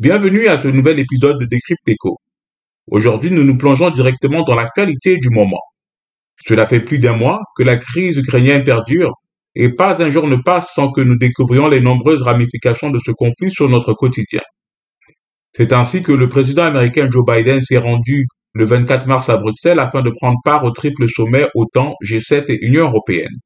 Bienvenue à ce nouvel épisode de Décrypte Aujourd'hui, nous nous plongeons directement dans l'actualité du moment. Cela fait plus d'un mois que la crise ukrainienne perdure et pas un jour ne passe sans que nous découvrions les nombreuses ramifications de ce conflit sur notre quotidien. C'est ainsi que le président américain Joe Biden s'est rendu le 24 mars à Bruxelles afin de prendre part au triple sommet OTAN, G7 et Union européenne.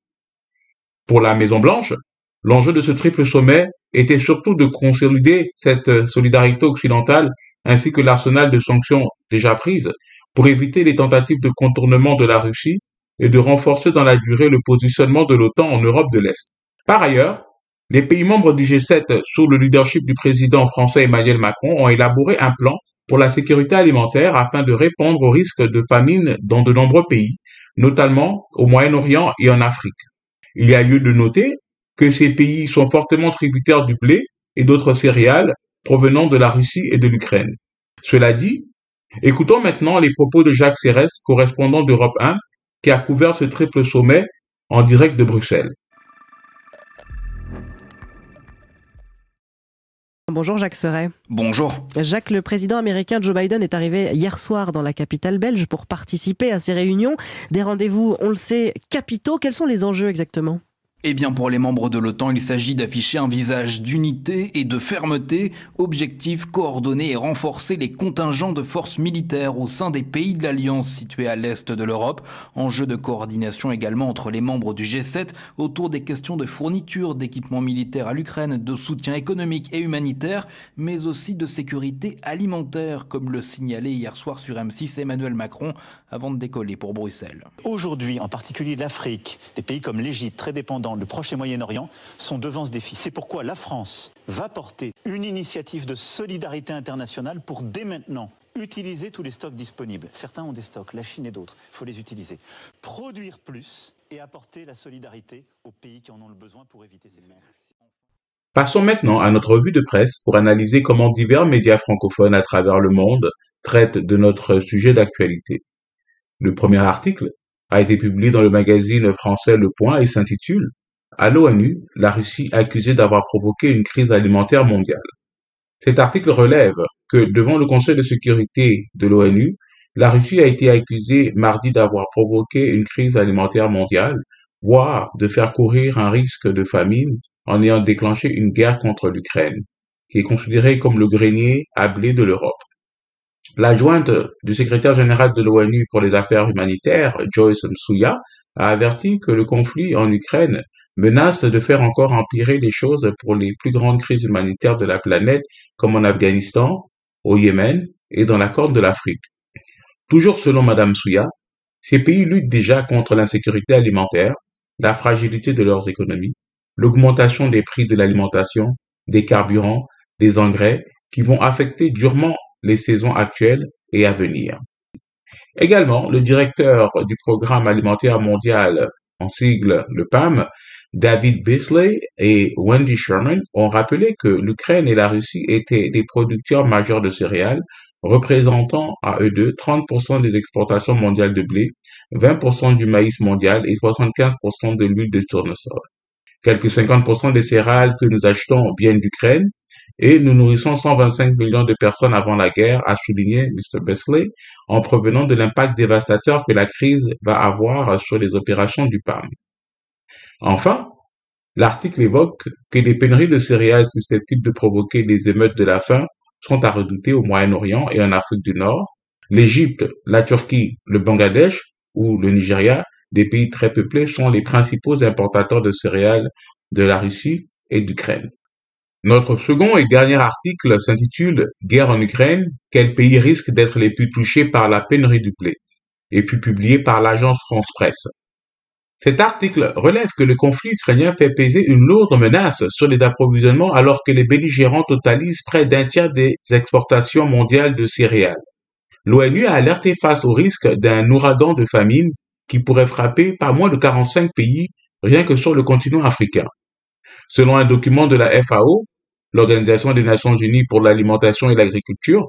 Pour la Maison Blanche, l'enjeu de ce triple sommet était surtout de consolider cette euh, solidarité occidentale ainsi que l'arsenal de sanctions déjà prises pour éviter les tentatives de contournement de la Russie et de renforcer dans la durée le positionnement de l'OTAN en Europe de l'Est. Par ailleurs, les pays membres du G7 sous le leadership du président français Emmanuel Macron ont élaboré un plan pour la sécurité alimentaire afin de répondre aux risques de famine dans de nombreux pays, notamment au Moyen-Orient et en Afrique. Il y a lieu de noter que ces pays sont fortement tributaires du blé et d'autres céréales provenant de la Russie et de l'Ukraine. Cela dit, écoutons maintenant les propos de Jacques Serres, correspondant d'Europe 1, qui a couvert ce triple sommet en direct de Bruxelles. Bonjour Jacques Serret. Bonjour. Jacques, le président américain Joe Biden est arrivé hier soir dans la capitale belge pour participer à ces réunions. Des rendez-vous, on le sait, capitaux. Quels sont les enjeux exactement? Eh bien, pour les membres de l'OTAN, il s'agit d'afficher un visage d'unité et de fermeté, objectif coordonner et renforcer les contingents de forces militaires au sein des pays de l'Alliance situés à l'est de l'Europe, enjeu de coordination également entre les membres du G7 autour des questions de fourniture d'équipements militaires à l'Ukraine, de soutien économique et humanitaire, mais aussi de sécurité alimentaire, comme le signalait hier soir sur M6 Emmanuel Macron avant de décoller pour Bruxelles. Aujourd'hui, en particulier l'Afrique, des pays comme l'Égypte, très dépendants le Proche et Moyen-Orient sont devant ce défi. C'est pourquoi la France va porter une initiative de solidarité internationale pour dès maintenant utiliser tous les stocks disponibles. Certains ont des stocks, la Chine et d'autres. Il faut les utiliser. Produire plus et apporter la solidarité aux pays qui en ont le besoin pour éviter ces faits. Passons maintenant à notre revue de presse pour analyser comment divers médias francophones à travers le monde traitent de notre sujet d'actualité. Le premier article a été publié dans le magazine français Le Point et s'intitule à l'ONU, la Russie accusée d'avoir provoqué une crise alimentaire mondiale. Cet article relève que devant le Conseil de sécurité de l'ONU, la Russie a été accusée mardi d'avoir provoqué une crise alimentaire mondiale, voire de faire courir un risque de famine en ayant déclenché une guerre contre l'Ukraine, qui est considérée comme le grenier à blé de l'Europe. L'adjointe du secrétaire général de l'ONU pour les affaires humanitaires, Joyce Msuya, a averti que le conflit en Ukraine menace de faire encore empirer les choses pour les plus grandes crises humanitaires de la planète, comme en Afghanistan, au Yémen et dans la Corne de l'Afrique. Toujours selon Madame Souya, ces pays luttent déjà contre l'insécurité alimentaire, la fragilité de leurs économies, l'augmentation des prix de l'alimentation, des carburants, des engrais, qui vont affecter durement les saisons actuelles et à venir. Également, le directeur du Programme alimentaire mondial, en sigle le PAM, David Beasley et Wendy Sherman ont rappelé que l'Ukraine et la Russie étaient des producteurs majeurs de céréales, représentant à eux deux 30% des exportations mondiales de blé, 20% du maïs mondial et 75% de l'huile de tournesol. Quelques 50% des céréales que nous achetons viennent d'Ukraine et nous nourrissons 125 millions de personnes avant la guerre, a souligné Mr. Beasley, en provenant de l'impact dévastateur que la crise va avoir sur les opérations du PAM. Enfin, l'article évoque que des pénuries de céréales susceptibles de provoquer des émeutes de la faim sont à redouter au Moyen-Orient et en Afrique du Nord. L'Égypte, la Turquie, le Bangladesh ou le Nigeria, des pays très peuplés, sont les principaux importateurs de céréales de la Russie et d'Ukraine. Notre second et dernier article s'intitule Guerre en Ukraine, quels pays risquent d'être les plus touchés par la pénurie du blé et fut publié par l'agence France Presse. Cet article relève que le conflit ukrainien fait peser une lourde menace sur les approvisionnements alors que les belligérants totalisent près d'un tiers des exportations mondiales de céréales. L'ONU a alerté face au risque d'un ouragan de famine qui pourrait frapper pas moins de 45 pays rien que sur le continent africain. Selon un document de la FAO, l'Organisation des Nations Unies pour l'alimentation et l'agriculture,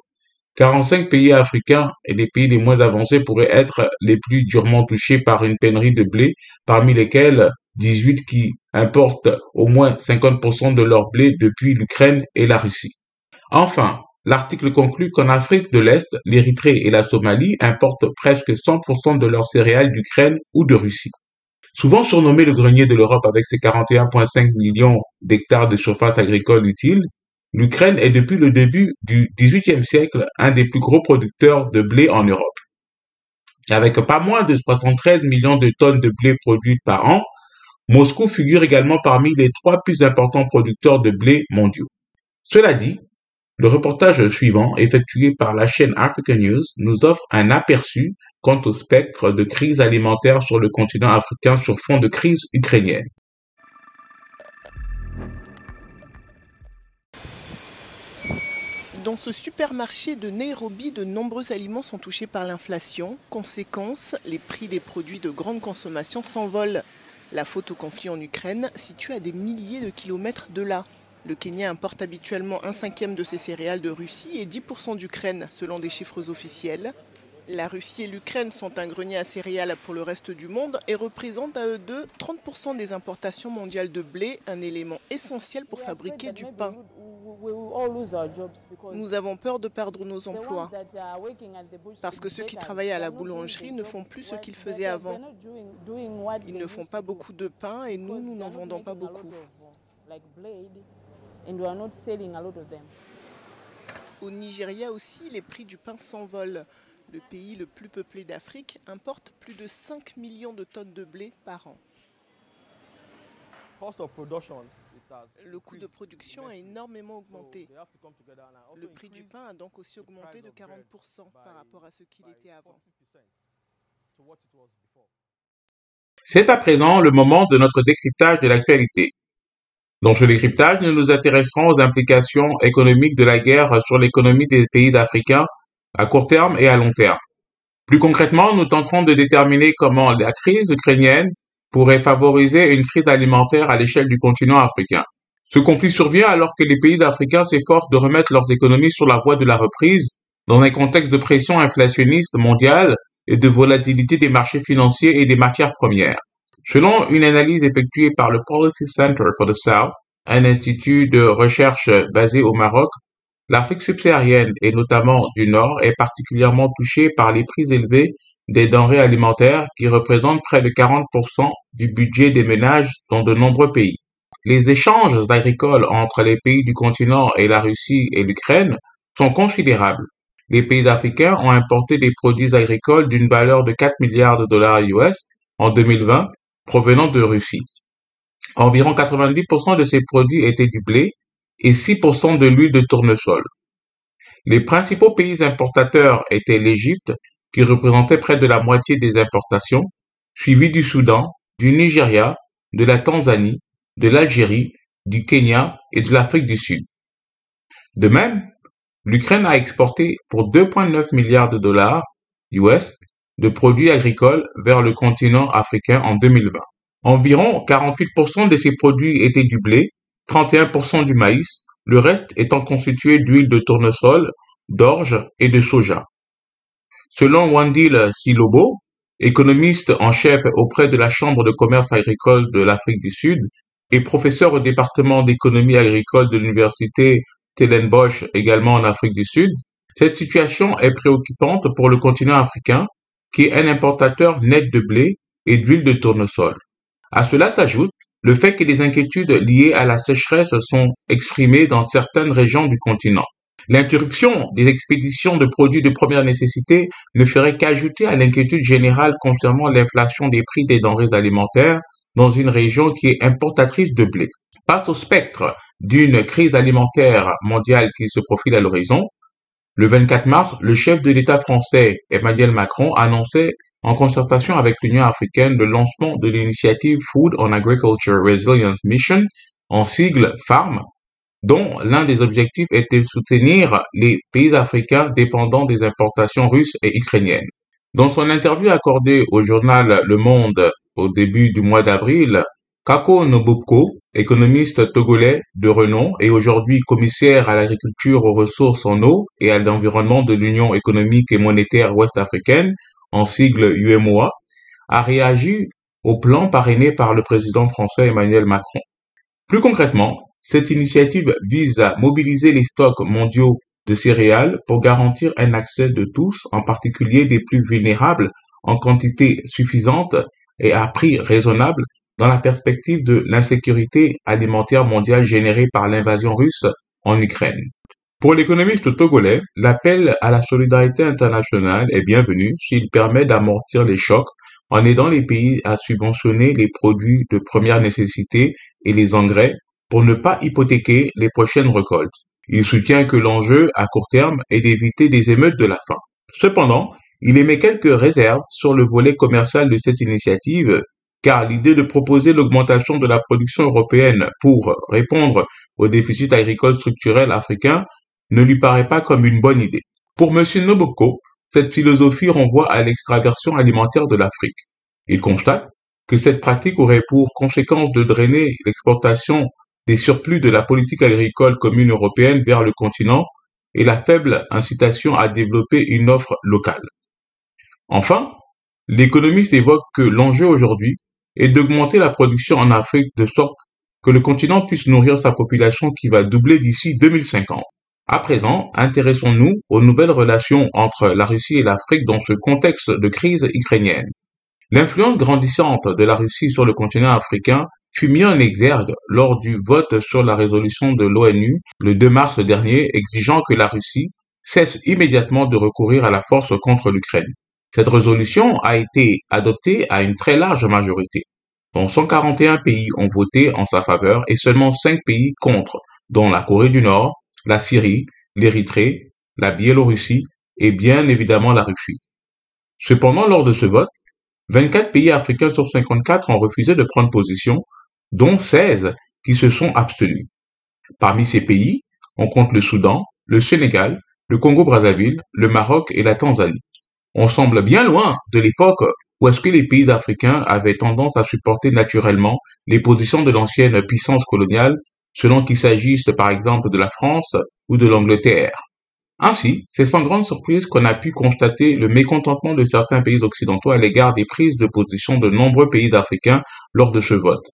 45 pays africains et les pays les moins avancés pourraient être les plus durement touchés par une pénurie de blé, parmi lesquels 18 qui importent au moins 50% de leur blé depuis l'Ukraine et la Russie. Enfin, L'article conclut qu'en Afrique de l'Est, l'Érythrée et la Somalie importent presque 100% de leurs céréales d'Ukraine ou de Russie. Souvent surnommé le grenier de l'Europe avec ses 41,5 millions d'hectares de surface agricole utile, l'Ukraine est depuis le début du XVIIIe siècle un des plus gros producteurs de blé en Europe. Avec pas moins de 73 millions de tonnes de blé produites par an, Moscou figure également parmi les trois plus importants producteurs de blé mondiaux. Cela dit, le reportage suivant, effectué par la chaîne African News, nous offre un aperçu quant au spectre de crise alimentaire sur le continent africain sur fond de crise ukrainienne. Dans ce supermarché de Nairobi, de nombreux aliments sont touchés par l'inflation. Conséquence, les prix des produits de grande consommation s'envolent. La faute au conflit en Ukraine, située à des milliers de kilomètres de là. Le Kenya importe habituellement un cinquième de ses céréales de Russie et 10% d'Ukraine, selon des chiffres officiels. La Russie et l'Ukraine sont un grenier à céréales pour le reste du monde et représentent à eux deux 30% des importations mondiales de blé, un élément essentiel pour fabriquer du pain. Nous avons peur de perdre nos emplois parce que ceux qui travaillent à la boulangerie ne font plus ce qu'ils faisaient avant. Ils ne font pas beaucoup de pain et nous, nous n'en vendons pas beaucoup. Au Nigeria aussi, les prix du pain s'envolent. Le pays le plus peuplé d'Afrique importe plus de 5 millions de tonnes de blé par an. Le coût de production a énormément augmenté. Le prix du pain a donc aussi augmenté de 40% par rapport à ce qu'il était avant. C'est à présent le moment de notre décryptage de l'actualité. Dans ce décryptage, nous nous intéresserons aux implications économiques de la guerre sur l'économie des pays africains à court terme et à long terme. Plus concrètement, nous tenterons de déterminer comment la crise ukrainienne pourrait favoriser une crise alimentaire à l'échelle du continent africain. Ce conflit survient alors que les pays africains s'efforcent de remettre leurs économies sur la voie de la reprise dans un contexte de pression inflationniste mondiale et de volatilité des marchés financiers et des matières premières. Selon une analyse effectuée par le Policy Center for the South, un institut de recherche basé au Maroc, l'Afrique subsaharienne et notamment du Nord est particulièrement touchée par les prix élevés des denrées alimentaires qui représentent près de 40% du budget des ménages dans de nombreux pays. Les échanges agricoles entre les pays du continent et la Russie et l'Ukraine sont considérables. Les pays africains ont importé des produits agricoles d'une valeur de 4 milliards de dollars US en 2020 provenant de Russie. Environ 90% de ces produits étaient du blé et 6% de l'huile de tournesol. Les principaux pays importateurs étaient l'Égypte, qui représentait près de la moitié des importations, suivi du Soudan, du Nigeria, de la Tanzanie, de l'Algérie, du Kenya et de l'Afrique du Sud. De même, l'Ukraine a exporté pour 2,9 milliards de dollars US de produits agricoles vers le continent africain en 2020. Environ 48% de ces produits étaient du blé, 31% du maïs, le reste étant constitué d'huile de tournesol, d'orge et de soja. Selon Wandil Silobo, économiste en chef auprès de la Chambre de commerce agricole de l'Afrique du Sud et professeur au département d'économie agricole de l'université Stellenbosch également en Afrique du Sud, cette situation est préoccupante pour le continent africain qui est un importateur net de blé et d'huile de tournesol. À cela s'ajoute le fait que des inquiétudes liées à la sécheresse sont exprimées dans certaines régions du continent. L'interruption des expéditions de produits de première nécessité ne ferait qu'ajouter à l'inquiétude générale concernant l'inflation des prix des denrées alimentaires dans une région qui est importatrice de blé. Face au spectre d'une crise alimentaire mondiale qui se profile à l'horizon, le 24 mars, le chef de l'État français Emmanuel Macron annonçait en concertation avec l'Union africaine le lancement de l'initiative Food on Agriculture Resilience Mission, en sigle FARM, dont l'un des objectifs était de soutenir les pays africains dépendants des importations russes et ukrainiennes. Dans son interview accordée au journal Le Monde au début du mois d'avril, Kako Nobuko, économiste togolais de renom et aujourd'hui commissaire à l'agriculture, aux ressources en eau et à l'environnement de l'Union économique et monétaire ouest-africaine, en sigle UMOA, a réagi au plan parrainé par le président français Emmanuel Macron. Plus concrètement, cette initiative vise à mobiliser les stocks mondiaux de céréales pour garantir un accès de tous, en particulier des plus vulnérables, en quantité suffisante et à prix raisonnable dans la perspective de l'insécurité alimentaire mondiale générée par l'invasion russe en Ukraine. Pour l'économiste togolais, l'appel à la solidarité internationale est bienvenu s'il permet d'amortir les chocs en aidant les pays à subventionner les produits de première nécessité et les engrais pour ne pas hypothéquer les prochaines récoltes. Il soutient que l'enjeu à court terme est d'éviter des émeutes de la faim. Cependant, il émet quelques réserves sur le volet commercial de cette initiative, car l'idée de proposer l'augmentation de la production européenne pour répondre au déficit agricole structurel africain ne lui paraît pas comme une bonne idée. Pour M. Noboko, cette philosophie renvoie à l'extraversion alimentaire de l'Afrique. Il constate que cette pratique aurait pour conséquence de drainer l'exportation des surplus de la politique agricole commune européenne vers le continent et la faible incitation à développer une offre locale. Enfin, l'économiste évoque que l'enjeu aujourd'hui est d'augmenter la production en Afrique de sorte que le continent puisse nourrir sa population qui va doubler d'ici 2050. À présent, intéressons-nous aux nouvelles relations entre la Russie et l'Afrique dans ce contexte de crise ukrainienne. L'influence grandissante de la Russie sur le continent africain fut mise en exergue lors du vote sur la résolution de l'ONU le 2 mars dernier exigeant que la Russie cesse immédiatement de recourir à la force contre l'Ukraine. Cette résolution a été adoptée à une très large majorité, dont 141 pays ont voté en sa faveur et seulement 5 pays contre, dont la Corée du Nord, la Syrie, l'Érythrée, la Biélorussie et bien évidemment la Russie. Cependant, lors de ce vote, 24 pays africains sur 54 ont refusé de prendre position, dont 16 qui se sont abstenus. Parmi ces pays, on compte le Soudan, le Sénégal, le Congo-Brazzaville, le Maroc et la Tanzanie. On semble bien loin de l'époque où est-ce que les pays africains avaient tendance à supporter naturellement les positions de l'ancienne puissance coloniale, selon qu'il s'agisse par exemple de la France ou de l'Angleterre. Ainsi, c'est sans grande surprise qu'on a pu constater le mécontentement de certains pays occidentaux à l'égard des prises de position de nombreux pays africains lors de ce vote.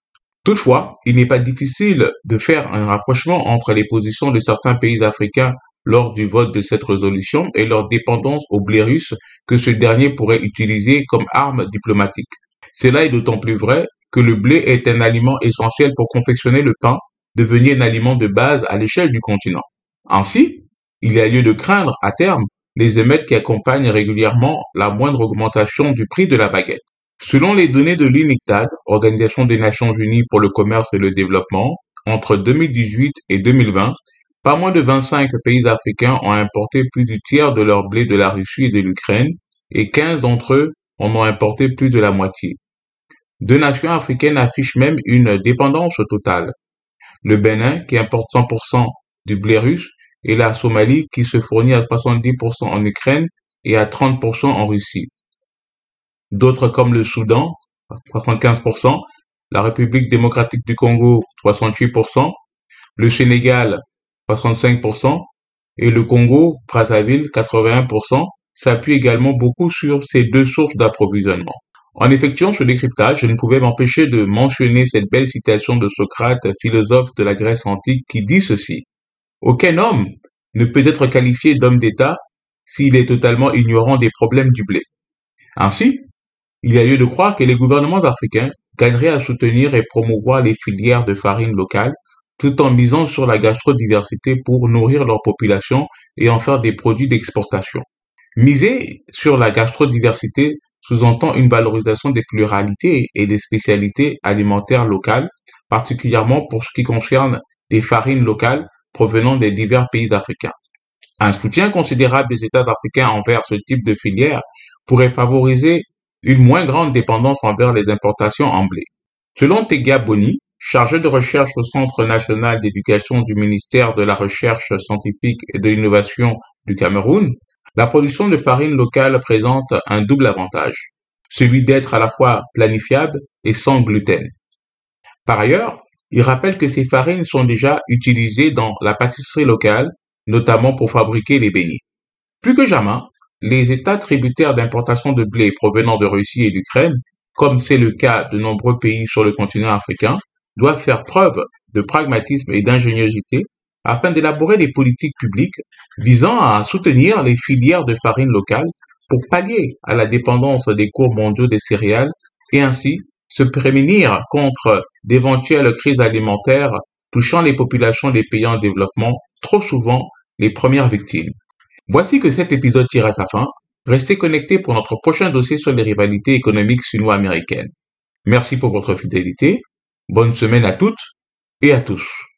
Toutefois, il n'est pas difficile de faire un rapprochement entre les positions de certains pays africains lors du vote de cette résolution et leur dépendance au blé russe que ce dernier pourrait utiliser comme arme diplomatique. Cela est d'autant plus vrai que le blé est un aliment essentiel pour confectionner le pain, devenu un aliment de base à l'échelle du continent. Ainsi, il y a lieu de craindre, à terme, les émeutes qui accompagnent régulièrement la moindre augmentation du prix de la baguette. Selon les données de l'UNICTAD, Organisation des Nations Unies pour le commerce et le développement, entre 2018 et 2020, pas moins de 25 pays africains ont importé plus du tiers de leur blé de la Russie et de l'Ukraine, et 15 d'entre eux en ont importé plus de la moitié. Deux nations africaines affichent même une dépendance totale. Le Bénin, qui importe 100% du blé russe, et la Somalie qui se fournit à 70% en Ukraine et à 30% en Russie. D'autres comme le Soudan, 75%, la République démocratique du Congo, 68%, le Sénégal, 65%, et le Congo, Brazzaville, 81%, s'appuient également beaucoup sur ces deux sources d'approvisionnement. En effectuant ce décryptage, je ne pouvais m'empêcher de mentionner cette belle citation de Socrate, philosophe de la Grèce antique, qui dit ceci. Aucun homme ne peut être qualifié d'homme d'État s'il est totalement ignorant des problèmes du blé. Ainsi, il y a lieu de croire que les gouvernements africains gagneraient à soutenir et promouvoir les filières de farine locales tout en misant sur la gastrodiversité pour nourrir leur population et en faire des produits d'exportation. Miser sur la gastrodiversité sous-entend une valorisation des pluralités et des spécialités alimentaires locales, particulièrement pour ce qui concerne des farines locales provenant des divers pays africains. Un soutien considérable des États africains envers ce type de filière pourrait favoriser une moins grande dépendance envers les importations en blé. Selon Tegia Boni, chargé de recherche au Centre national d'éducation du ministère de la Recherche scientifique et de l'innovation du Cameroun, la production de farine locale présente un double avantage, celui d'être à la fois planifiable et sans gluten. Par ailleurs, il rappelle que ces farines sont déjà utilisées dans la pâtisserie locale, notamment pour fabriquer les beignets. Plus que jamais, les États tributaires d'importation de blé provenant de Russie et d'Ukraine, comme c'est le cas de nombreux pays sur le continent africain, doivent faire preuve de pragmatisme et d'ingéniosité afin d'élaborer des politiques publiques visant à soutenir les filières de farine locales pour pallier à la dépendance des cours mondiaux des céréales et ainsi se prémunir contre d'éventuelles crises alimentaires touchant les populations des pays en développement, trop souvent les premières victimes. Voici que cet épisode tire à sa fin. Restez connectés pour notre prochain dossier sur les rivalités économiques sino-américaines. Merci pour votre fidélité. Bonne semaine à toutes et à tous.